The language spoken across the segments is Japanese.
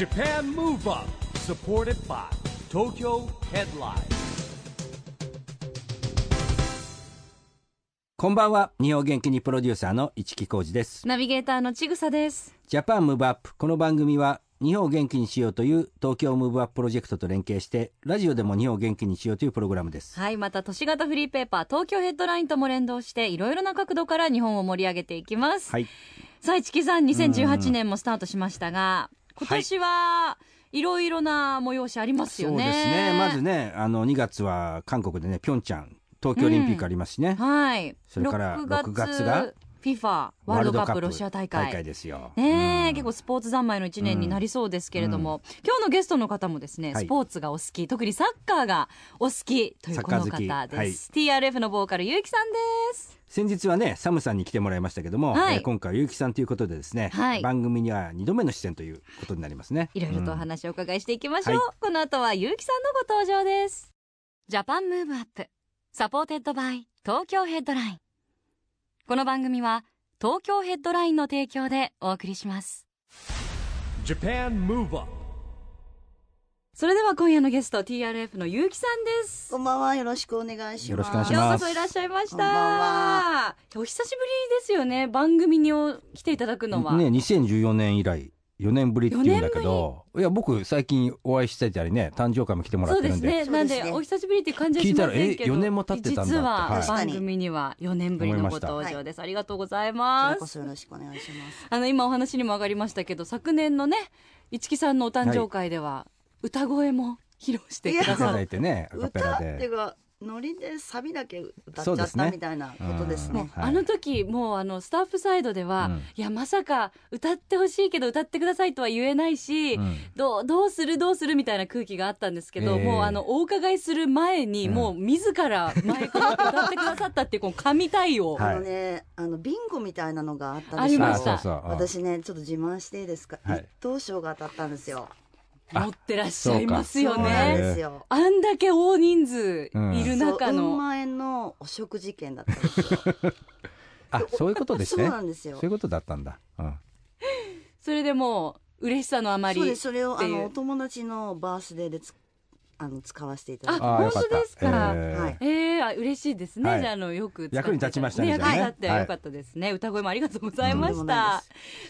Japan Move Up supported by Tokyo Headline. こんばんは。日本元気にプロデューサーの市木浩司です。ナビゲーターのちぐさです。 Japan Move Up この番組は日本を元気にしようという東京ムーブアッププロジェクトと連携してラジオでも日本を元気にしようというプログラムです。はい、また都市型フリーペーパー東京ヘッドラインとも連動していろいろな角度から日本を盛り上げていきます。はい。さあ、市木さん、2018年もスタートしましたが、今年はいろいろな催しありますよね。そうですねまずねあの2月は韓国でねピョンチャン東京オリンピックありますしね、はい。それから6月6月が FIFA ワールドカップロシア大会。大会ですよ。ねえ、うん。結構スポーツ三昧の一年になりそうですけれども、今日のゲストの方もですね、はい。スポーツがお好き。特にサッカーがお好きというこの方です。TRF のボーカルゆうきさんです。先日はね SAM さんに来てもらいましたけども、はい。えー今回は結城さんということでですね、はい。番組には2度目の出演ということになりますね。いろいろとおうん。話をお伺いしていきましょう、はい。この後は YU-KI さんのご登場です。 Japan Move Up. supported by Tokyo Headline この番組は東京ヘッドラインの提供でお送りします Japan Move Up それでは今夜のゲスト TRF の YU-KI さんですこんばんは、よろしくお願いします。よろしくお願いしようますこそいらっしゃいました。こんばんはお久しぶりですよね。番組にお来ていただくのは。ね2014年以来4年ぶりっていうんだけどいや僕最近お会いしてたりね誕生会も来てもらってるんでそうですね。なんでお久しぶりって感じはしませんけど。聞いたらえ4年も経ってたんだって実ははい番組には4年ぶりのご登場です。ありがとうございます。らこそよろしくお願いします。あの今お話にも上がりましたけど、昨年のね、市木さんのお誕生会では歌声も披露してくだいたさっだいてねアカペラ歌っていでうか、ノリでサビだけ歌っちゃったみたいなことですね。はい。あの時もうあのスタッフサイドでは、うん。いやまさか歌ってほしいけど歌ってくださいとは言えないし、うん。どうどうするどうするみたいな空気があったんですけど、ええ。もうあのお伺いする前に、うん。もう自らマイク持って歌ってくださったっていうこの神対応、はい。あのね、あのビンゴみたいなのがあったんあですよ。りました。あそうそう。私ね、ちょっと自慢していいですか？はい。一等賞が当たったんですよ。持ってらっしゃいますよそうなんね。ですよ。あんだけ大人数いる中そう、万円のお食事券だったんですよ。あそういうことですそうねなんですよそういうことだったんだ、うん、それでもう嬉しさのあまりそうです。それをあのお友達のバースデーでつあの使わせていただいて。あ本当ですか？えー。はい。えー、あ嬉しいですね、はい。じゃああのよく使って役に立ちましたね役に立ってはい。よかったですね、歌声もありがとうございました。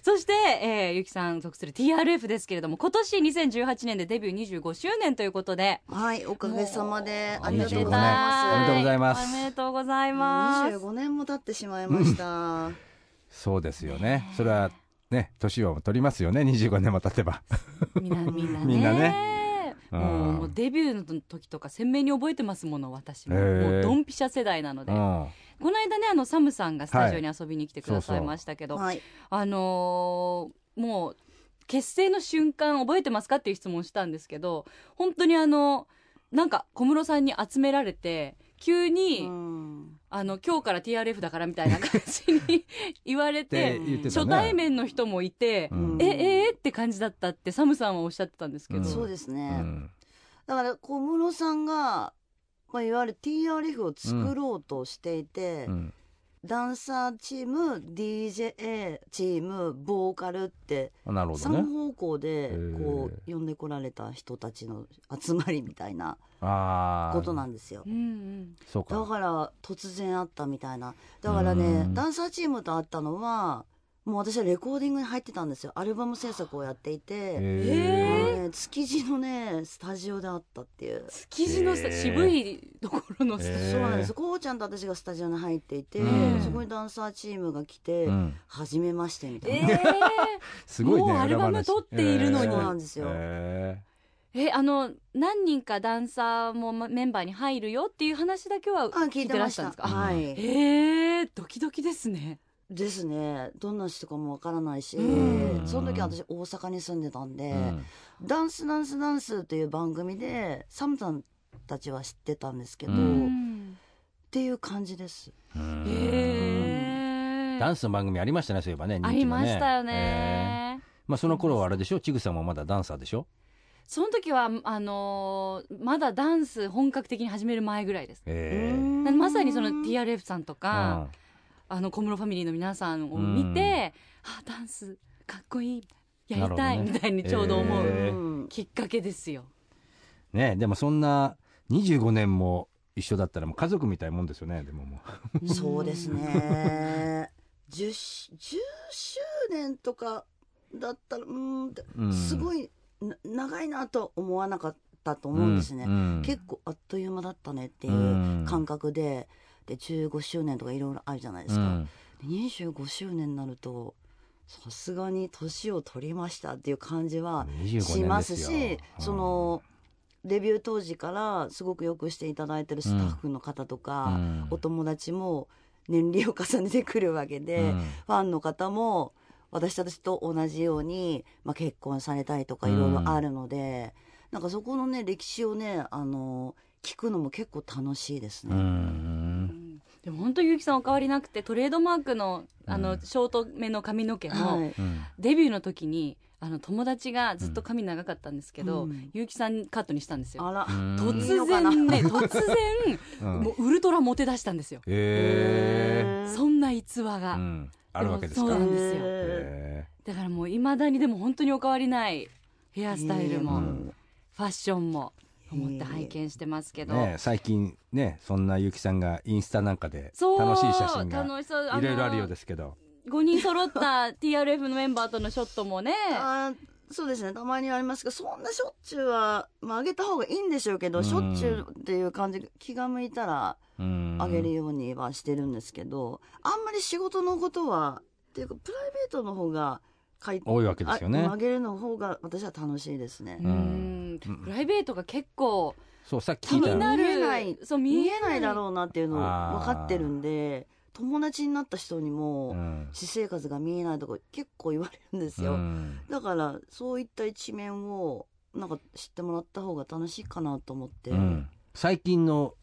そして、えー、ゆきさん属する TRF ですけれども今年2018年でデビュー25周年ということで。はい、おかげさまでありがとうご25ざいます。おめでとうございます。おめでとうございます。25年も経ってしまいました。そうですよね。それはね年を取りますよね。25年も経てば。みんなみんなね。みんなねもうデビューの時とか鮮明に覚えてますもの私も。もうドンピシャ世代なので、うん。この間ねあのサムさんがスタジオに遊びに来てくださいましたけど、はい、あのーもう結成の瞬間覚えてますかっていう質問をしたんですけど本当にあのなんか小室さんに集められて急に、うんあの今日から TRF だからみたいな感じに言われ ってね。初対面の人もいて、うん。えええって感じだったってサムさんはおっしゃってたんですけど、うん。そうですうね。ん。だから小室さんが、まあ、いわゆる TRF を作ろうとしていて、うんダンサーチーム DJ チームボーカルって3なるほどね。方向でー。こう呼んでこられた人たちの集まりみたいなああことなんですよ。う。んうん。そうか。だから突然会ったみたいな。だからねうん。ダンサーチームと会ったのはもう私はレコーディングに入ってたんですよ。アルバム制作をやっていて、ね築地のねスタジオで会ったっていう、築地の渋いところのスタへー。そうなんです。こうちゃんと私がスタジオに入っていて、うん。そこにダンサーチームが来て、うん。初めましてみたいえな、すごいねもうアルバム撮っているのに。そうなんですよ。えあの何人かダンサーもまメンバーに入るよっていう話だけはあ聞いてらっしゃるんですか？はい、えー、ドキドキですねですね。どんな人かもわからないし、うん。その時私大阪に住んでたんで、えうん。ダンスダンスダンスという番組でサムさんたちは知ってたんですけど、うっんていう感じです。うん。へー。ダンスの番組ありましたねそういえばね人気のありましたよえね、ー。まあその頃はあれでしょ？ちぐさもまだダンサーでしょ？その時はあのーまだダンス本格的に始める前ぐらいです。ええなんでまさにその TRF さんとか、うんあの小室ファミリーの皆さんを見て、あダンスかっこいいやりたいみたいにちょうど思う、へー。うんきっかけですよ。ねでもそんな25年も一緒だったらもう家族みたいなもんですよねでもも そうですね。10, し10周年とかだったらうーん。すごいな長いなと思わなかったと思うんですね、うん。結構あっという間だったねっていううん。感覚でで15周年とかいろいろあるじゃないですか、うん。で25周年になるとさすがに年を取りましたっていう感じは25しますしよそのデビュー当時からすごくよくしていただいてるスタッフの方とか、うん。お友達も年齢を重ねてくるわけで、うん。ファンの方も私たちと同じように、まあ、結婚されたりとかいろいろあるので、なんかそこのね歴史をねあの聞くのも結構楽しいですうね。んでも本当ゆうきさんお変わりなくてトレードマークのあの、うんショートめの髪の毛も、デビューの時にあの友達がずっと髪長かったんですけど、うん。ゆうきさんカットにしたんですよ。突然ね突然うん。もうウルトラモテ出したんですよ。へそんな逸話が、ーうん。あるわけですか。そうなんですよ。へだからもういまだにでも本当にお変わりないヘアスタイルも、うん。ファッションも思って拝見してますけど、ーね最近ねそんなゆきさんがインスタなんかでそう楽しい写真がいろいろあるようですけど。5人揃った TRF のメンバーとのショットもね。そうですねたまにありますけどそんなしょっちゅうは、まあ、上げた方がいいんでしょうけど、うんしょっちゅうっていう感じ気が向いたら上上げるようにはしてるんですけど、あんまり仕事のことはっていうかプライベートの方が書い多いわけですよね。あ上げるの方が私は楽しいですね。う。んうんプライベートが結構そうさっき気聞いたらになる。見えない。そう見えない。だろうなっていうの分かってるんで友達になった人にも、うん。私生活が見えないとか結構言われるんですよ。うん。だからそういった一面をなんか知ってもらった方が楽しいかなと思って、うん。最近の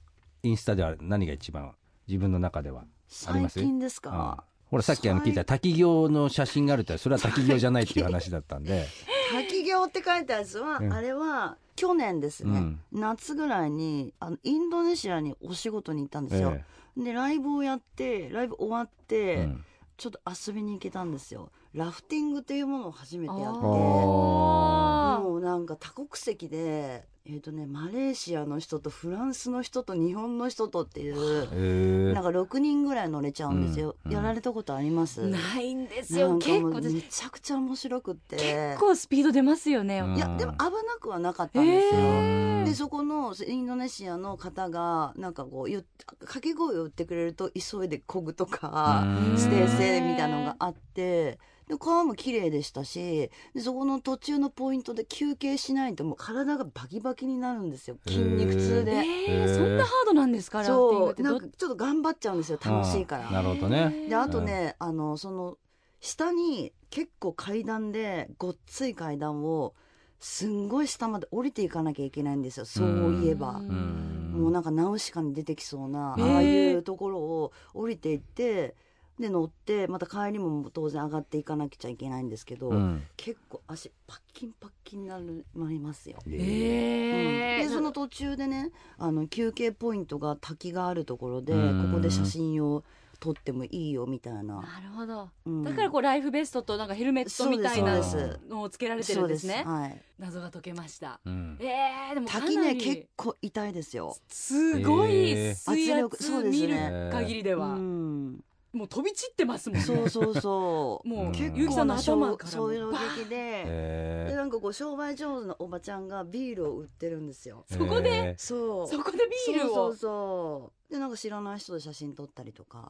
インスタでは何が一番自分の中ではあり最ます？近ですうん。か、ほらさっきあの聞いた滝行の写真があるってそれは滝行じゃないっていう話だったんで。滝行って書いたやつは、うん。あれは去年ですね、うん。夏ぐらいにあのインドネシアにお仕事に行ったんですよ、えでライブをやってライブ終わって、えうん。ちょっと遊びに行けたんですよ。ラフティングっていうものを初めてやってもうなんか多国籍でえっ、とねマレーシアの人とフランスの人と日本の人とっていうええなんか6人ぐらい乗れちゃうんですよ、うんやられたことあります？ないんですよ。結構私めちゃくちゃ面白くって。結構スピード出ますよね、うん。いやでも危なくはなかったんですよ、へでそこのインドネシアの方がなんかこう掛け声を打ってくれると急いで漕ぐとかうん。ステー制みたいなのがあってで川も綺麗でしたしでそこの途中のポイントで休憩しないともう体がバキバキになるんですよ。筋肉痛で。えそんなハードなんですかラフティングそう。ってどなんかちょっと頑張っちゃうんですよ。楽しいから。あ。なるほどね。であとね、あのその下に結構階段でごっつい階段をすんごい下まで降りていかなきゃいけないんですよ。そういえば。うん。もうなんかナウシカに出てきそうな、ああいうところを降りていってで乗ってまた帰りも当然上がっていかなきゃいけないんですけど、うん。結構足パッキンパッキンになるなりますよ。えうん。ー。でその途中でねあの休憩ポイントが滝があるところでうん。ここで写真を撮ってもいいよみたいな。なるほど、うん。だからこうライフベストとなんかヘルメットみたいなのをつけられてるんですね。そうはい、謎が解けました。うん。えー、でもかなり。滝ね結構痛いですよ。すごい。水圧力そうですね。る限りでは、うん、もう飛び散ってますもん。ねそうそうそう。もう結構ゆうきさんの頭からそういうもバーン撃で。えでなんかこう商売上手なおばちゃんがビールを売ってるんですよ。そこで？そう。そこでビールを？そうそうそう。でなんか知らない人で写真撮ったりとか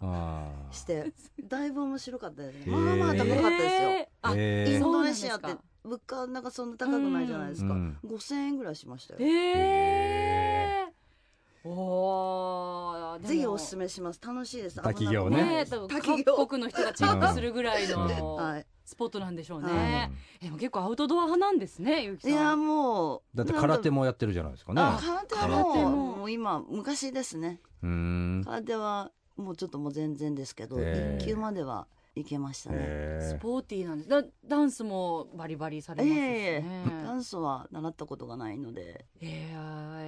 して、だいぶ面白かったですね。まあまあ高かったですよ。えー。あインドネシアって。物価なんかそんな高くないじゃないですか。うん。五千円ぐらいしましたよ。えー、おぜひおすすめします。楽しいです。滝行ね。ね多分滝行。各国の人がチェックするぐらいうん。のはい。スポットなんでしょうはね、でも結構アウトドア派なんですねゆうきさん。いやもうだって空手もやってるじゃないですかね。あ空手は空手も。もう今昔ですね。うん。空手はもうちょっともう全然ですけど、へー。一級まではいけましたね。へスポーティーなんです。だダンスもバリバリされますしね、ええ。ダンスは習ったことがないので、いやー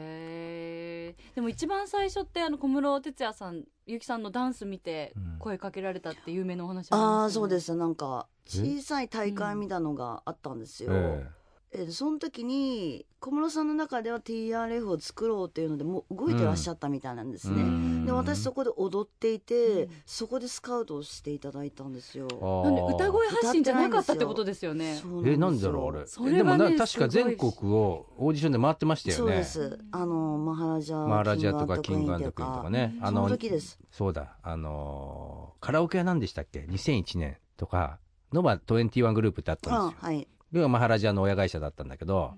えーででも一番最初ってあの小室哲哉さんゆきさんのダンス見てうん。声かけられたって有名なお話ありあますよね。そうです。なんか小さい大会みたいのがあったんですよ、ええーその時に小室さんの中では TRF を作ろうっていうのでもう動いてらっしゃったみたいなんですえね、うん。で私そこで踊っていて、うん。そこでスカウトをしていただいたんですよ。なんで歌声発信じゃなかったって歌ことですよね。えなんでだろうあれ？それはねでもな確か全国をオーディションで回ってましたよね。そうです。あのマハラジャマーラジャとかキングクイーンクイーンとかねうんその時です。そうだ。あのーカラオケは何でしたっけ？2001年とかノバ21グループってあったんですよ。あはいでマハラジャの親会社だったんだけど、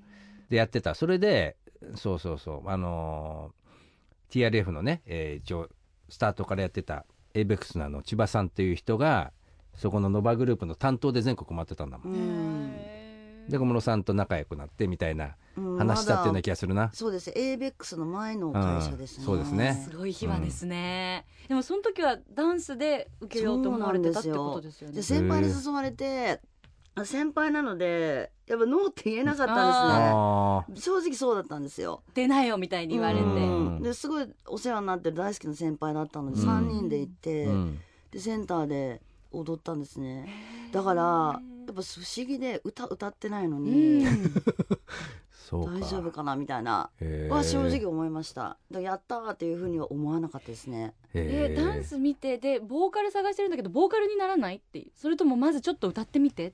でやってた。それでそうそうそうあのー TRF のね、えー一応スタートからやってた ABEX のあの千葉さんっていう人がそこのノバグループの担当で全国回ってたんだもん、うん。で小室さんと仲良くなってみたいなうん。話したっていうような気がするな、そうです。ABEX の前の会社ですね、うんそうですね。すごい秘話ですね、でもその時はダンスで受けようと思われてたってことですよね。で先輩に誘われてあ先輩なのでやっぱノーって言えなかったんあですね。正直そうだったんですよ。出なよみたいに言われて、うん。ですごいお世話になってる大好きな先輩だったので、うん。3人で行って、ーうん。でセンターで踊ったんですね。だからやっぱ不思議で歌歌ってないのうに、大丈夫かなみたいなは正直思いました。やったーっていうふうには思わなかったですね。えへー。ダンス見てでボーカル探してるんだけどボーカルにならないってそれともまずちょっと歌ってみてうん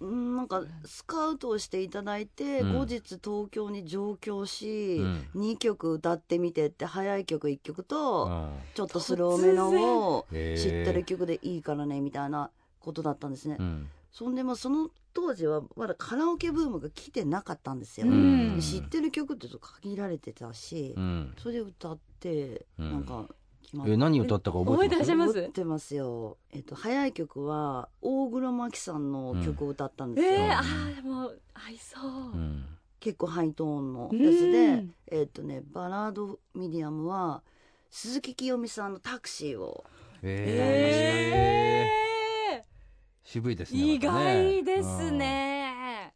なんかスカウトをしていただいて、うん。後日東京に上京し、うん。2曲歌ってみてって早い曲1曲と、うん。ちょっとスローめのを知ってる曲でいいからねみたいなことだったんですね、うんそんでまあその当時はまだカラオケブームが来てなかったんですよ、うん。で知ってる曲って限られてたし、うん。それで歌ってうん。なんか決まっえ何歌ったか覚えてます？覚えてます？覚えてますよ、えっと、早い曲は大黒摩季さんの曲を歌ったんですよ、えー、あーでも合いそう、うん。結構ハイトーンのうんやつで、えっとねバラードミディアムは鈴木清美さんの「タクシー」をへー。え渋いですー、ね。意外ですね、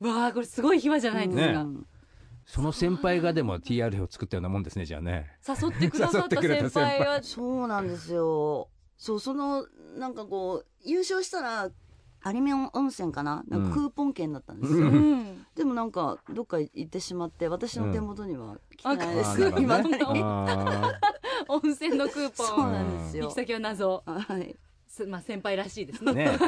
わあこれすごい秘話じゃないですか、ねうんその先輩がでも TR を作ったようなもんですねじゃあね。誘ってくださった先輩。はそうなんですよ。そうそのなんかこう優勝したら有明温泉かな？なんかクーポン券だったんですよ、ううん。でもなんかどっか行ってしまって私の手元には来てないです、うん。今ね。あ温泉のクーポン。そうなんですよ。行き、先は謎。はい。すまあ先輩らしいですーねね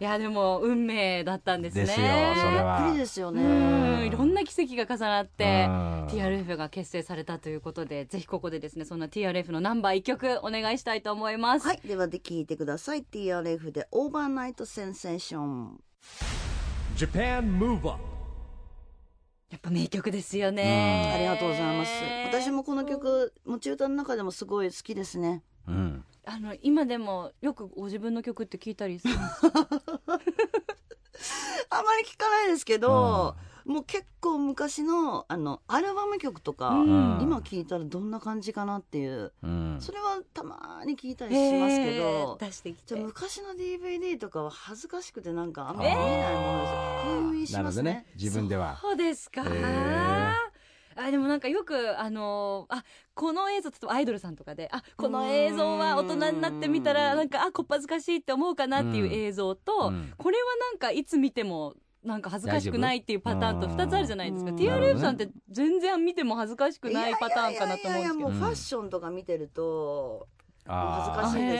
いやでも運命だったんですね。ですよそれは。びっくりですようねん。いろんな奇跡が重なってうん。TRF が結成されたということでぜひここでですねそんな TRF のナンバー1曲お願いしたいと思います、はい。ではで聞いてください。TRF で Overnight Sensation。Japan Move Up やっぱ名曲ですよあねりがとうございます。私もこの曲持ち歌の中でもすごい好きですね。うんあの今でもよくご自分の曲って聞いたりするんですか？あまり聞かないですけど、もう結構昔のあのアルバム曲とか、うん。今聞いたらどんな感じかなっていううん。それはたまに聞いたりしますけど、へー出してきて。じゃあ昔の DVD とかは恥ずかしくてなんかあんまえーり見えないものです。よ、封印しなるほどますねね。自分では。そうですか、へーあでもなんかよくあのあこの映像ちょっとアイドルさんとかであこの映像は大人になってみたらなんかあこっぱずかしいって思うかなっていう映像と、うん。これはなんかいつ見てもなんか恥ずかしくないっていうパターンと大丈夫？2つあるじゃないですか。うん。TRF さんって全然見ても恥ずかしくないパターンかなと思うんですけど。うファッションとか見てると、恥ずかしいで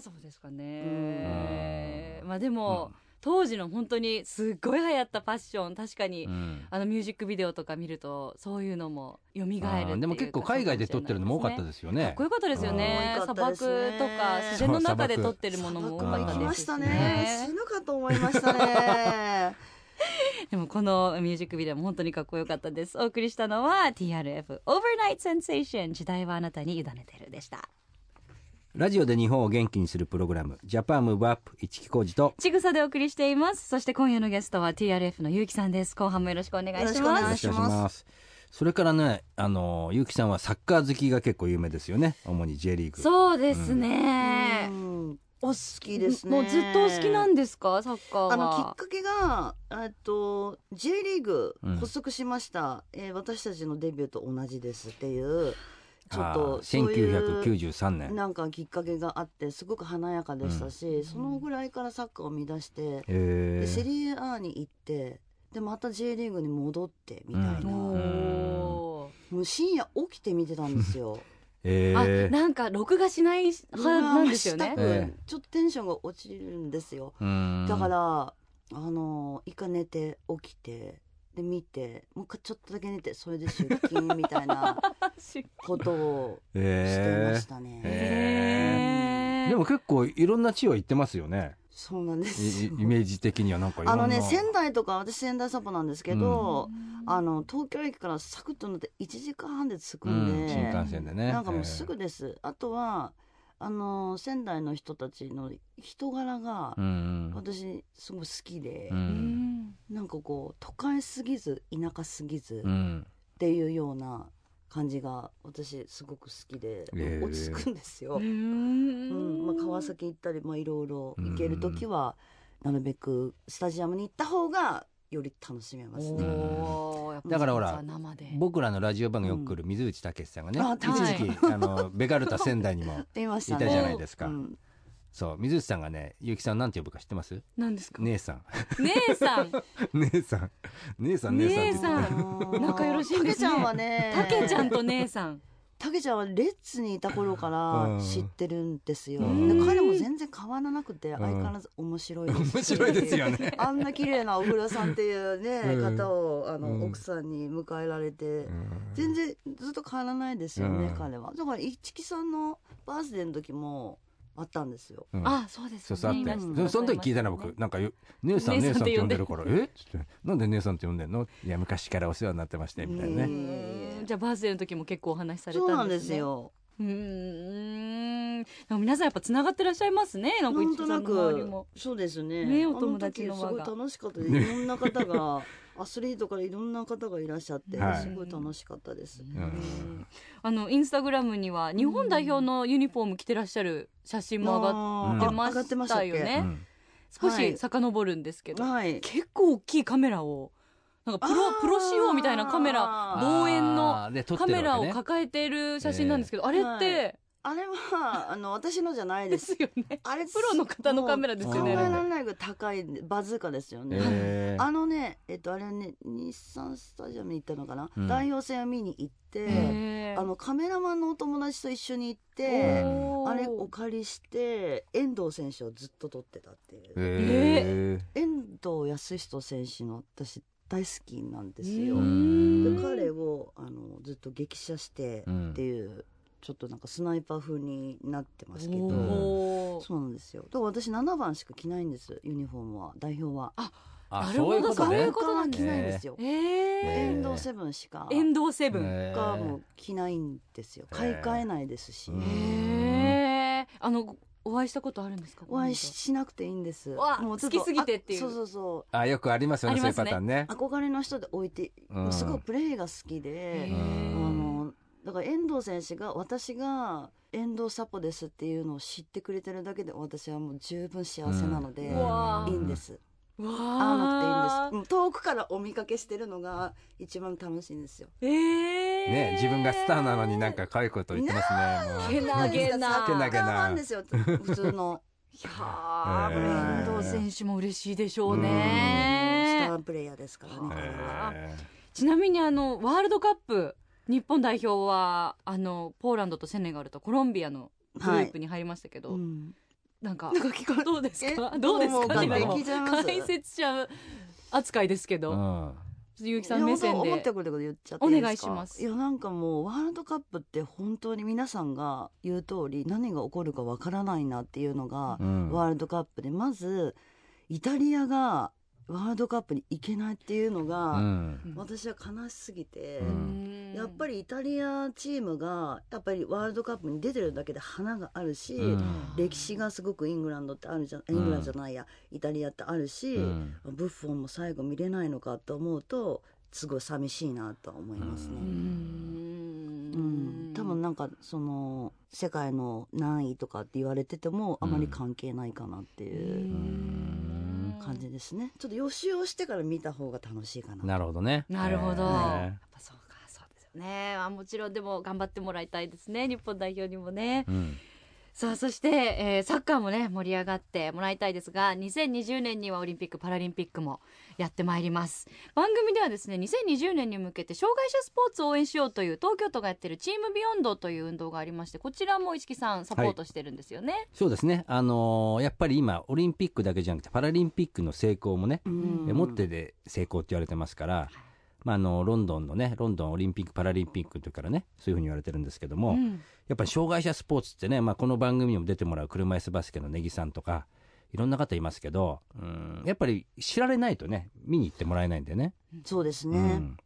すよ。そうですかね。うん。まあでも、当時の本当にすっごい流行ったファッション確かに、うん。あのミュージックビデオとか見るとそういうのも蘇るっていうかあーでも結構海外で撮ってるのも多かったすですよね。かっこよかったですよね。うん。砂漠とか自然の中で撮ってるものも多かった砂漠行きまですししたね。死ぬかと思いましたね。でもこのミュージックビデオも本当にかっこよかったです。お送りしたのは TRF Overnight Sensation 時代はあなたに委ねてるでしたラジオで日本を元気にするプログラムジャパンムーブアップ一木工事とちぐさでお送りしています。そして今夜のゲストは TRF のゆうきさんです。後半もよろしくお願いしよろしくおま願いしすます。すそれからねあのゆうきさんはサッカー好きが結構有名ですよね。主に J リーグそうですうねん。一好きですね。もうずっとお好きなんですか？サッカーは。あのきっかけがえっと J リーグうん。発足しました、えー私たちのデビューと同じですっていうちょっあとーそういう1993年。なんかきっかけがあってすごく華やかでしたし、そのぐらいからサッカーを乱して、えでセリエ A に行ってでまた J リーグに戻ってみたいな、うん。もう深夜起きて見てたんですよ。えあーなんか録画しない派なんですよね？ええ。ちょっとテンションが落ちるんですよ。うん。だから、あの一回寝て起きてで見てもう一回ちょっとだけ寝てそれで出勤みたいな ことをしてえーましたね。へー。でも結構いろんな地を行ってますよね。そうなんです。イメージ的にはなんかあのね仙台とか私仙台サポなんですけど、あの東京駅からサクッと乗って1時間半で着くんで、うん。新幹線でね。なんかもうすぐです、あとはあの仙台の人たちの人柄が私すごい好きでう、うん。んなんかこう都会すぎず田舎すぎずっうん。ていうような感じが私すごく好きで、へー落ち着くんですよ。ううん。まあ、川崎行ったりまあいろいろ行ける時はなるべくスタジアムに行った方がより楽しめますね。だからほら僕らのラジオ番組よく来る水内武さんがね、あ一時期、あのベガルタ仙台にもいたね。いたじゃないですか。う。ん。そう水内さんがね結城さんなんて呼ぶか知ってます？何ですか？姉さん。姉さん。姉さん。姉さん姉さん姉さん。う ん仲よろしいんですね。たけちゃんはね。たけちゃんと姉さんたけちゃんはレッツにいた頃から知ってるんですよ。うん。で彼も全然変わらなくて相変わらず面白いです。し。面白いですよね。あんな綺麗な小倉さんっていうね、うん。方をあの、うん。奥さんに迎えられて、うん。全然ずっと変わらないですよね、うん。彼は。だから一木さんのバースデーの時もあったんですよ。うん。あそうですそうそうその時聞いたの僕なんかよ姉さん姉さんって呼んでるからえ？なんで姉さんって呼んでんの？いや昔からお世話になってましてみたいな。うねうんじゃあバースデーの時も結構お話しされたんですね。そうなんですよ。うーん。でも皆さんやっぱつながってらっしゃいますね。なんとなく。もそうですね。ねお友達のすごい楽しかったです。いろんな方がアスリートからいろんな方がいらっしゃって、はい。すごい楽しかったです、うん。あのインスタグラムには日本代表のユニフォーム着てらっしゃる写真も上がうんってまあ上がってましたよね。うん。少しはい。遡るんですけど、はい。結構大きいカメラをなんかプロプロ仕様みたいなカメラ望遠のカメラを抱えている写真なんですけど、あれって、あれはあの私のじゃないでですすよね。あれプロの方のカメラですよね。考えられないぐらい高いバズーカですよね、えー。あのね、えっと、あれはね、日産スタジアムに行ったのかな、うん。代表戦を見に行って、あのカメラマンのお友達と一緒に行って、あれお借りして、遠藤選手をずっと撮ってたっていう。え遠藤康人選手の私大好きなんですよ。で彼をあのずっと激写してっていう、ちょっとなんかスナイパー風になってますけど。そうなんですよ。だから私7番しか着ないんです、ユニフォームは、代表は。あなるそういうほどそういうことなん着ないんですよ。えー、え遠藤セブンしか。遠藤セブン、えーがもう着ないんですよ。買い替えないですし、えあのお会いしたことあるんですか？お会いしなくていいんです。わもう好きすぎてっていう。あそうそうそあよくありますよねそういうパターンね。う。憧れの人で置いて、うん。もうすごいプレーが好きへで、うあーのだから遠藤選手が私が遠藤サポですっていうのを知ってくれてるだけで私はもう十分幸せなので、いいんです。わ会わなくていいんです。遠くからお見かけしてるのが一番楽しいんですよ。えー、ね自分がスターなのになんか可愛いこと言ってますねけなげな。けなげな。ですよ、普通の。いやー、えー。遠藤選手も嬉しいでしょうスねタープレイヤーですからね。ちなみにあのワールドカップ日本代表はあのポーランドとセネガルとコロンビアのグループに入りましたけど、うん。なんかなんかどうですか？え？どうですか？解説者扱いですけど、ーうん。結城さん目線で。くれたこと言っちゃっていいですか？お願いします。いやなんかもうワールドカップって本当に皆さんが言う通り何が起こるかわからないなっていうのが、うん。ワールドカップで。まずイタリアがワールドカップに行けないっていうのが、うん。私は悲しすぎて、うん。やっぱりイタリアチームがやっぱりワールドカップに出てるだけで花があるし、うん。歴史がすごくイングランドってあるじゃん。イングランドじゃないや、イタリアってあるし、うん。ブッフォンも最後見れないのかと思うとすごい寂しいなとは思いますね。うーん。うん。多分もなんかその世界の何位とかって言われててもあまり関係ないかなっていう感じですね。ちょっと予習をしてから見た方が楽しいかな。なるほどね。なるほど、えー。やっぱそうかそうですよね。あもちろんでも頑張ってもらいたいですね。日本代表にもね。うんさあそして、えーサッカーもね盛り上がってもらいたいですが2020年にはオリンピック・パラリンピックもやってまいります。番組ではですね2020年に向けて障害者スポーツを応援しようという東京都がやってるチームビヨンドという運動がありましてこちらも市木さんサポートしてるんですよね、そうですね、あのーやっぱり今、オリンピックだけじゃなくて、パラリンピックの成功もね、うん。えもってで成功って言われてますから、まあ、あのロンドンのね、ロンドンオリンピック・パラリンピックの時からね、そういうふうに言われてるんですけども、うんやっぱり障害者スポーツってね、まあ、この番組にも出てもらう車椅子バスケの根木さんとか、いろんな方いますけど、うん、やっぱり知られないとね、見に行ってもらえないんでね。そうですね、うん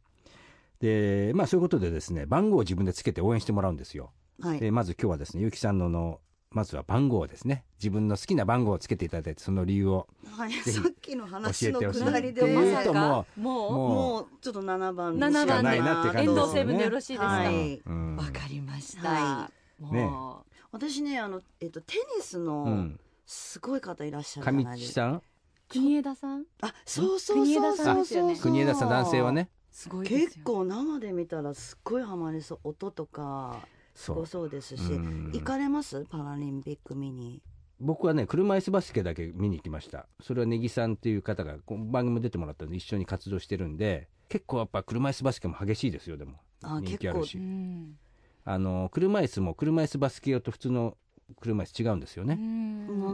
で、まあ、そういうことでですね、番号を自分でつけて応援してもらうんですよ。はいでまず今日はですね、ゆうきさんのの、まずは番号をですね、自分の好きな番号をつけていただいて、その理由をはい、さっきの話のくだりでまさか。もうもうももうちょっと7番に7しかないなって感じですよね。遠藤セブンでよろしいですか？わ、はい。うん。かりました、はもう、ね。私ねあの、えっと、テニスうのん、すごい方いらっしゃるじ上ゃないですか、地さん、国枝さん？あそうそう国そうそう。枝さんですよね。そう。国枝さん、男性はね、すごいですよ。結構生で見たらすっごいハマりそう。音とかすそうごそうですしうん行かれます？パラリンピック見に僕はね、車椅子バスケだけ見に行きました。それは根木さんっていう方が、この番組出てもらったんで、一緒に活動してるんで、結構やっぱ車椅子バスケも激しいですよ、でも。あ人気あるしう。んあの、車椅子も車椅子バスケ用と普通の車椅子違うんですよね。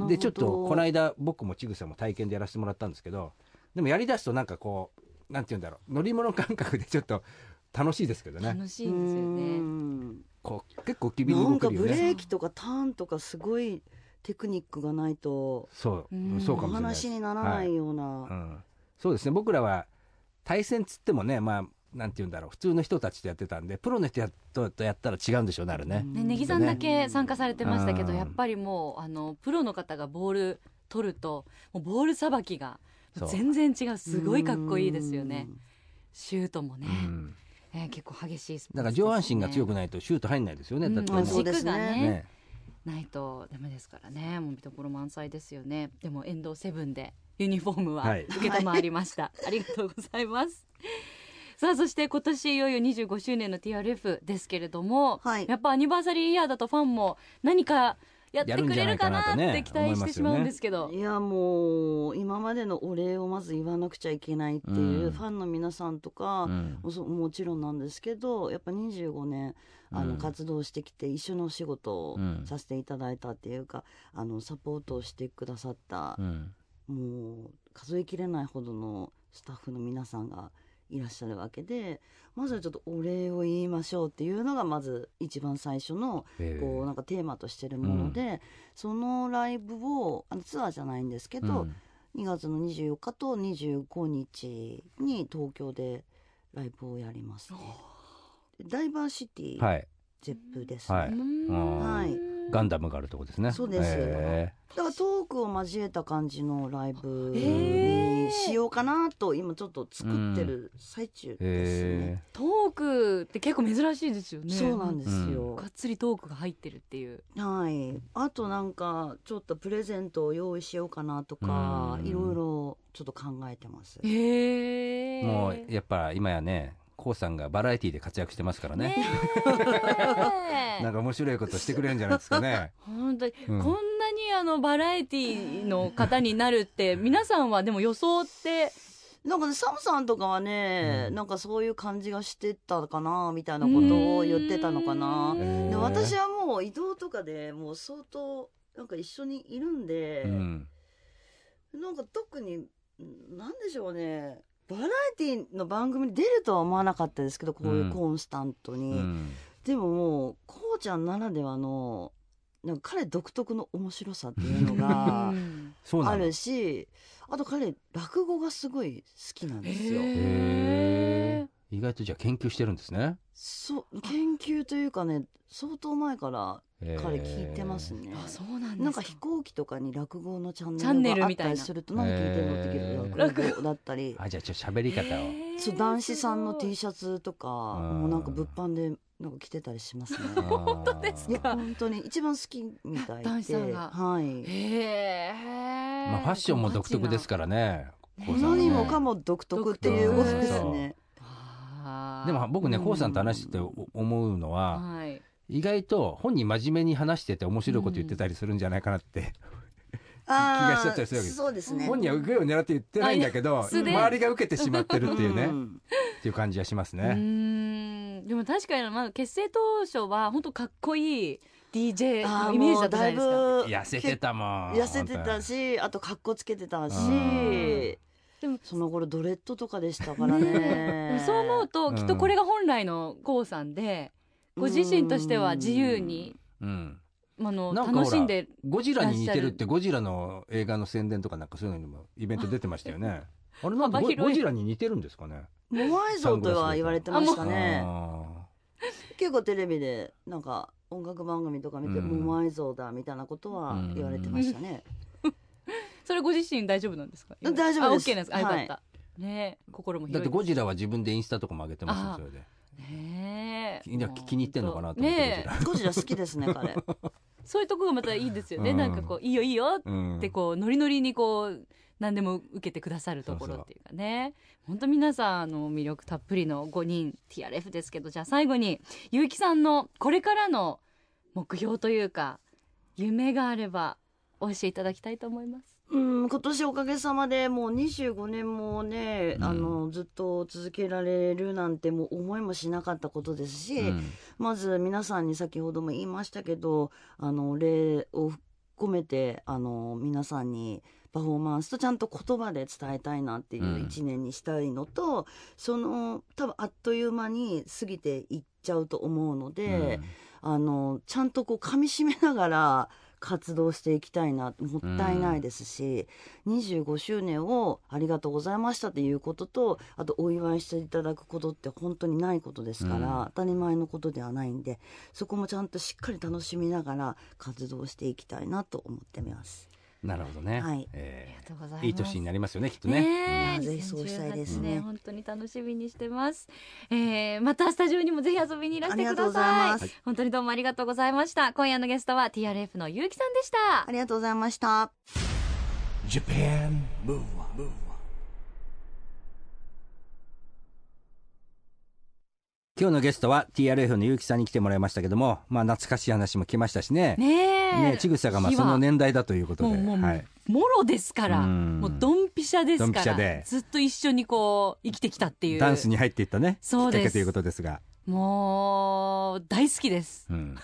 で、ちょっと、この間、僕もちぐさも体験でやらせてもらったんですけど、でもやりだすとなんかこう、なんて言うんだろう、乗り物感覚でちょっと楽しいですけどね。楽しいですよねうんこう結構機敏になんか動けるよね。ブレーキとかターンとかすごいテクニックがないとそう、うんそうかおもしれないです。話にならないような、うん、そうですね。僕らは対戦つってもねまあなんて言うんだろう。普通の人たちとやってたんでプロの人ととやったら違うんでしょうねあれね、ね、ネギさんだけ参加されてましたけど、うん。やっぱりもうあのプロの方がボール取るともうボールさばきが全然違う。すごいかっこいいですよね。シュートもね、うんえー結構激しいスポーツだから上半身が強くいないとシュート入んないですよね、うんだって。軸がねね。ないとダメですからね。もう見どころ満載ですよね。でも遠藤セブンでユニフォームははい。受けたまわりました、ありがとうございます。さあそして今年いよいよ25周年の TRF ですけれども、はい。やっぱアニバーサリーイヤーだとファンも何かやってくれるかなって期待してしまうんですけど、いやもう今までのお礼をまず言わなくちゃいけないっていう、うん。ファンの皆さんとか、うん。もそもちろんなんですけどやっぱ25年あのうん。活動してきて一緒のお仕事をうんさせていただいたっていうか、あのサポートをしてくださったう、ん。もう数えきれないほどのスタッフの皆さんがいらっしゃるわけでまずはちょっとお礼を言いましょうっていうのがまず一番最初のえ。ーこうなんかテーマとしてるもので、そのライブをあのツアーじゃないんですけど、うん。2月の24日と25日に東京でライブをやりますね。ダイバーシティはい。ゼップですね。はい。うん。はいガンダムがあるとこですね。そうです。えだからトークを交えた感じのライブにしようかなと今ちょっと作ってる最中ーですえ。ね。トークって結構珍しいですよね。そうなんですよ。がっつりトークが入ってるっていう。はい。あとなんかちょっとプレゼントを用意しようかなとかうん。いろいろちょっと考えてます。へえ。もうやっぱ今やねこうさんがバラエティで活躍してますからね。ね なんか面白いことしてくれるんじゃないですかね。本当に、うん。こんなにあのバラエティの方になるって皆さんはでも予想って。なんかね、サムさんとかはね、うん。なんかそういう感じがしてたかな、みたいなことを言ってたのかな。で私はもう移動とかでもう相当、なんか一緒にいるんで、うん。なんか特に、なんでしょうね、バラエティの番組に出るとは思わなかったですけど、こういうコンスタントうに。んでももう、こうちゃんならではの、なんか彼独特の面白さっていうのが あるし、あと彼、落語がすごい好きなんですよ。意外とじゃあ研究してるんですね。そう研究というかね相当前から彼聞いてますね、あそうなんですか。なんか飛行機とかに落語のチャンネネルがあったいなたりすると何聞いてるのって聞くと落語だったり。あじゃあちょっと喋り方を。そう男子さんの T すシャツとかうん。もうなんか物販でなんか着てたりしますね。本当ですいや本当に一番好きみたいで。男子さんが。はい。へえ、まあ、ファッションも独特ですからね何もかも独特っていうことですね。らでも僕ねうん。コウさんと話してて思うのは、はい。意外と本人真面目に話してて面白いこと言ってたりするんじゃないかなって、気がしちゃったりするわけそうですね。本人は受けを狙って言ってないんだけど周りが受けてしまってるっていうね、っん。ていう感じはしますうね。でも確かにまあ結成当初は本当かっこいい DJ のイメージだったじゃないもうだいぶですか痩せてたもん痩せてたしあと格好つけてたし。うんでもその頃ドレッドとかでしたからね。そう思うとうん。きっとこれが本来の o さんでご自身としては自由にうん、あの楽しんでゴジラに似てるってゴジラの映画の宣伝とかなんかそういうのにもイベント出てましたよね。あれなんでゴジラに似てるんですかね？モアイ像とは言われてましたね。あ結構テレビでなんか音楽番組とか見て、うん。モアイ像だみたいなことは言われてましたね、それご自身大丈夫なんですか？大丈夫です。あ OK なんですか？はい。った。ね心もーだってゴジラは自分でインスタとかも上げてますよあそれで。ねえ。気に入ってんのかなと思ってゴジラ。好きですね彼。そういうとこがまたいいですよね、うん。なんかこういいよいいようんってこうノリノリにこう何でも受けてくださるところっていうかね。本当皆さんあの魅力たっぷりの5人 TRF ですけどじゃあ最後に結城さんのこれからの目標というか夢があればお教えいただきたいと思います。うん今年おかげさまでもう25年もね、うん。あのずっと続けられるなんてもう思いもしなかったことですし、うん。まず皆さんに先ほども言いましたけどあの礼を込めてあの皆さんにパフォーマンスとちゃんと言葉で伝えたいなっていううん。一年にしたいのと、その多分あっという間に過ぎていっちゃうと思うので、あのちゃんとこう噛み締めながら活動していきたいなもったいないですし、25周年をありがとうございましたっていうこととあとお祝いしていただくことって本当にないことですから、うん当たり前のことではないんでそこもちゃんとしっかり楽しみながら活動していきたいなと思ってます。なるほどね。はい。えありがとうございます。ーいい年になりますよねきっとね。ぜひそうしたいですね。2018年本当に楽しみにしてます、えー、またスタジオにもぜひ遊びにいらしてください。本当にどうもありがとうございました。今夜のゲストは TRF のゆうきさんでした。ありがとうございました。Japan Move Up, 今日のゲストは TRF の結城さんに来てもらいましたけども、まあ懐かしい話も来ましたしね。ねえ。ねちぐさがまあその年代だということで、もはい。もろですから。うん。もうドンピシャですドンからピシャで。ずっと一緒にこう生きてきたっていう。ダンスに入っていったね、きそうです。っかけということですが。もう大好きです。うん、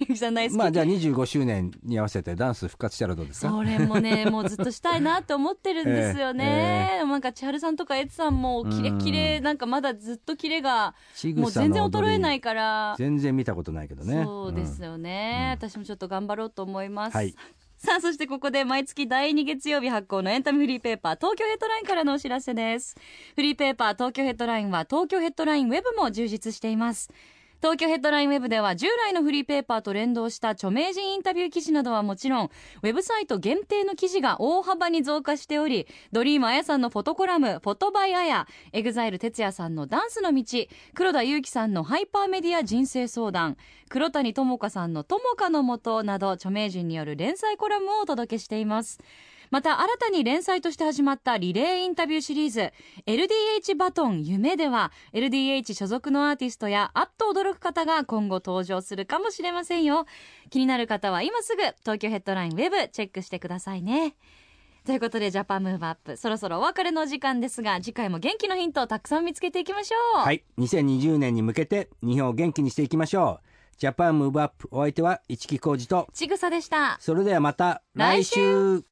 ゆきさん大好き、まあじゃあ25周年に合わせてダンス復活したらどうですか？それもねもうずっとしたいなって思ってるんですよね、えなんか千春さんとかエツさんもキレキレなんかまだずっとキレがちもう全然衰えないかから全然見たことないけどね。そうですよね、うん。私もちょっと頑張ろうと思います、はいさあそしてここで毎月第2月曜日発行のエンタメフリーペーパー東京ヘッドラインからのお知らせです。フリーペーパー東京ヘッドラインは東京ヘッドラインウェブも充実しています。東京ヘッドラインウェブでは従来のフリーペーパーと連動した著名人インタビュー記事などはもちろんウェブサイト限定の記事が大幅に増加しており Dream Aya さんのフォトコラム「フォトバイあや」 EXILE TETSUYA さんのダンスの道黒田裕樹さんのハイパーメディア人生相談黒谷友香さんの「友香のもとなど著名人による連載コラムをお届けしています。また新たに連載として始まったリレーインタビューシリーズ LDH バトン夢では LDH 所属のアーティストやあっと驚く方が今後登場するかもしれませんよ。気になる方は今すぐ東京ヘッドラインウェブチェックしてくださいね。ということでジャパンムーブアップそろそろお別れの時間ですが次回も元気のヒントをたくさん見つけていきましょう。はい。2020年に向けて日本を元気にしていきましょう。 Japan Move Up お相手は市木浩二と、ちぐさでした。それではまた来来週